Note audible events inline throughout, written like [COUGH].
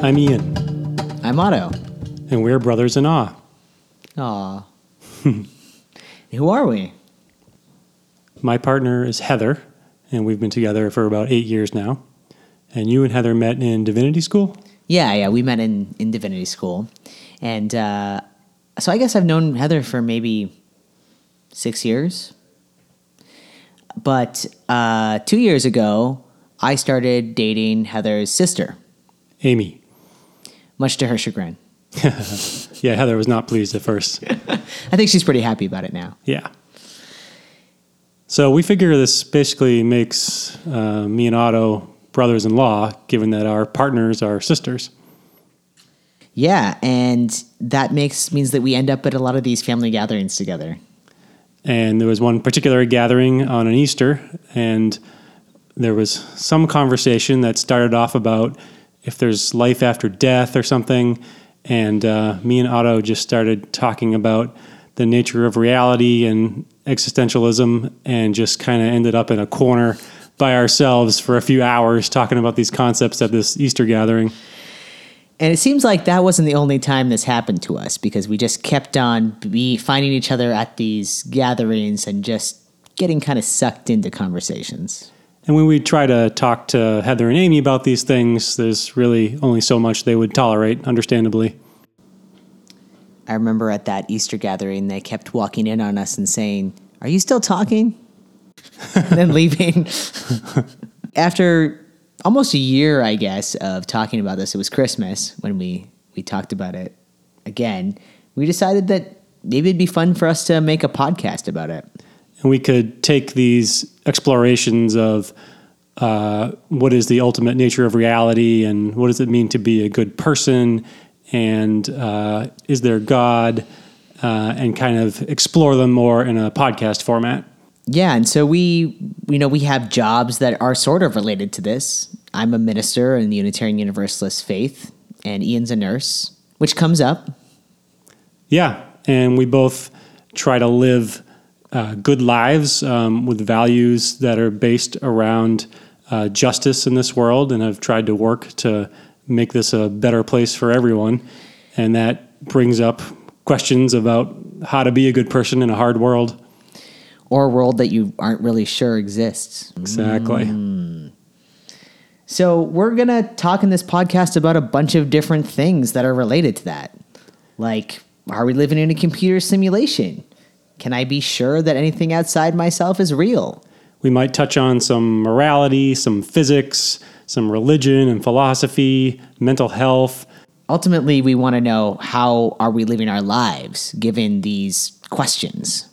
I'm Ian, I'm Otto. and we're brothers in awe. Aw. [LAUGHS] Who are we? My partner is Heather, and we've been together for about eight years now. And you and Heather met in divinity school? Yeah, yeah, we met in, in divinity school. And uh, so I guess I've known Heather for maybe six years. But uh, two years ago, I started dating Heather's sister, Amy. Much to her chagrin. [LAUGHS] Yeah, Heather was not pleased at first. [LAUGHS] I think she's pretty happy about it now. Yeah. So we figure this basically makes uh, me and Otto brothers in law, given that our partners are sisters. Yeah, and that makes means that we end up at a lot of these family gatherings together. And there was one particular gathering on an Easter, and there was some conversation that started off about if there's life after death or something. And uh, me and Otto just started talking about the nature of reality and existentialism, and just kind of ended up in a corner by ourselves for a few hours talking about these concepts at this Easter gathering. And it seems like that wasn't the only time this happened to us because we just kept on be finding each other at these gatherings and just getting kind of sucked into conversations. And when we try to talk to Heather and Amy about these things, there's really only so much they would tolerate, understandably. I remember at that Easter gathering, they kept walking in on us and saying, Are you still talking? and then leaving. [LAUGHS] After almost a year, I guess, of talking about this, it was Christmas when we, we talked about it again. We decided that maybe it'd be fun for us to make a podcast about it. And we could take these explorations of uh, what is the ultimate nature of reality and what does it mean to be a good person and uh, is there God uh, and kind of explore them more in a podcast format. Yeah, and so we, you know, we have jobs that are sort of related to this. I'm a minister in the Unitarian Universalist faith, and Ian's a nurse, which comes up. Yeah, and we both try to live uh, good lives um, with values that are based around uh, justice in this world, and have tried to work to make this a better place for everyone. And that brings up questions about how to be a good person in a hard world. or a world that you aren't really sure exists. Exactly. So, we're going to talk in this podcast about a bunch of different things that are related to that. Like, are we living in a computer simulation? Can I be sure that anything outside myself is real? We might touch on some morality, some physics, some religion and philosophy, mental health. Ultimately, we want to know how are we living our lives given these questions.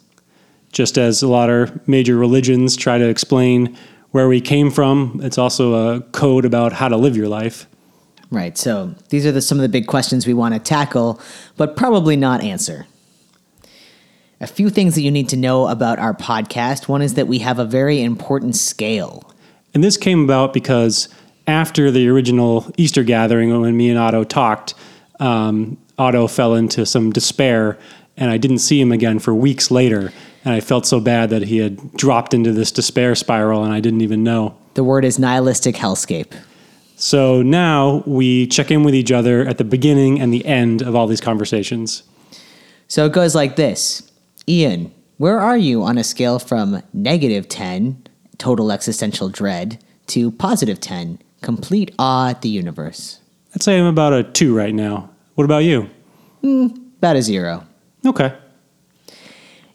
Just as a lot of major religions try to explain where we came from, it's also a code about how to live your life. Right. So, these are the, some of the big questions we want to tackle, but probably not answer. A few things that you need to know about our podcast. One is that we have a very important scale. And this came about because after the original Easter gathering, when me and Otto talked, um, Otto fell into some despair, and I didn't see him again for weeks later. And I felt so bad that he had dropped into this despair spiral, and I didn't even know. The word is nihilistic hellscape. So now we check in with each other at the beginning and the end of all these conversations. So it goes like this Ian, where are you on a scale from negative 10, total existential dread, to positive 10, complete awe at the universe? I'd say I'm about a two right now. What about you? Hmm, about a zero. Okay.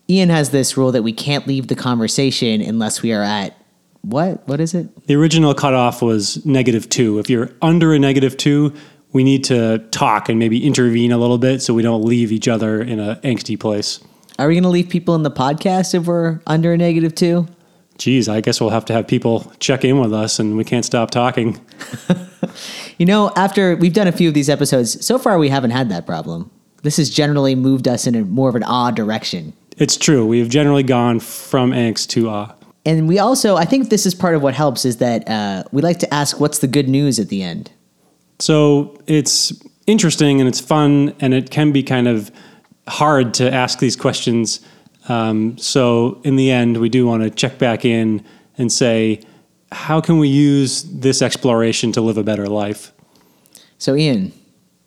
Ian has this rule that we can't leave the conversation unless we are at what? What is it? The original cutoff was negative two. If you're under a negative two, we need to talk and maybe intervene a little bit so we don't leave each other in an angsty place. Are we going to leave people in the podcast if we're under a negative two? Geez, I guess we'll have to have people check in with us and we can't stop talking. [LAUGHS] You know, after we've done a few of these episodes, so far we haven't had that problem. This has generally moved us in a more of an odd direction. It's true. We have generally gone from angst to awe. And we also, I think this is part of what helps, is that uh, we like to ask what's the good news at the end. So it's interesting and it's fun and it can be kind of hard to ask these questions. Um, so in the end, we do want to check back in and say, how can we use this exploration to live a better life? So, Ian,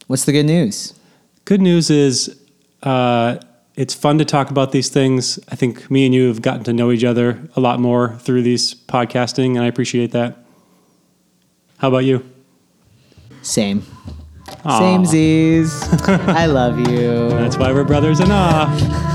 what's the good news? Good news is uh, it's fun to talk about these things. I think me and you have gotten to know each other a lot more through these podcasting, and I appreciate that. How about you? Same. Aw. Samesies. [LAUGHS] I love you. That's why we're brothers in awe.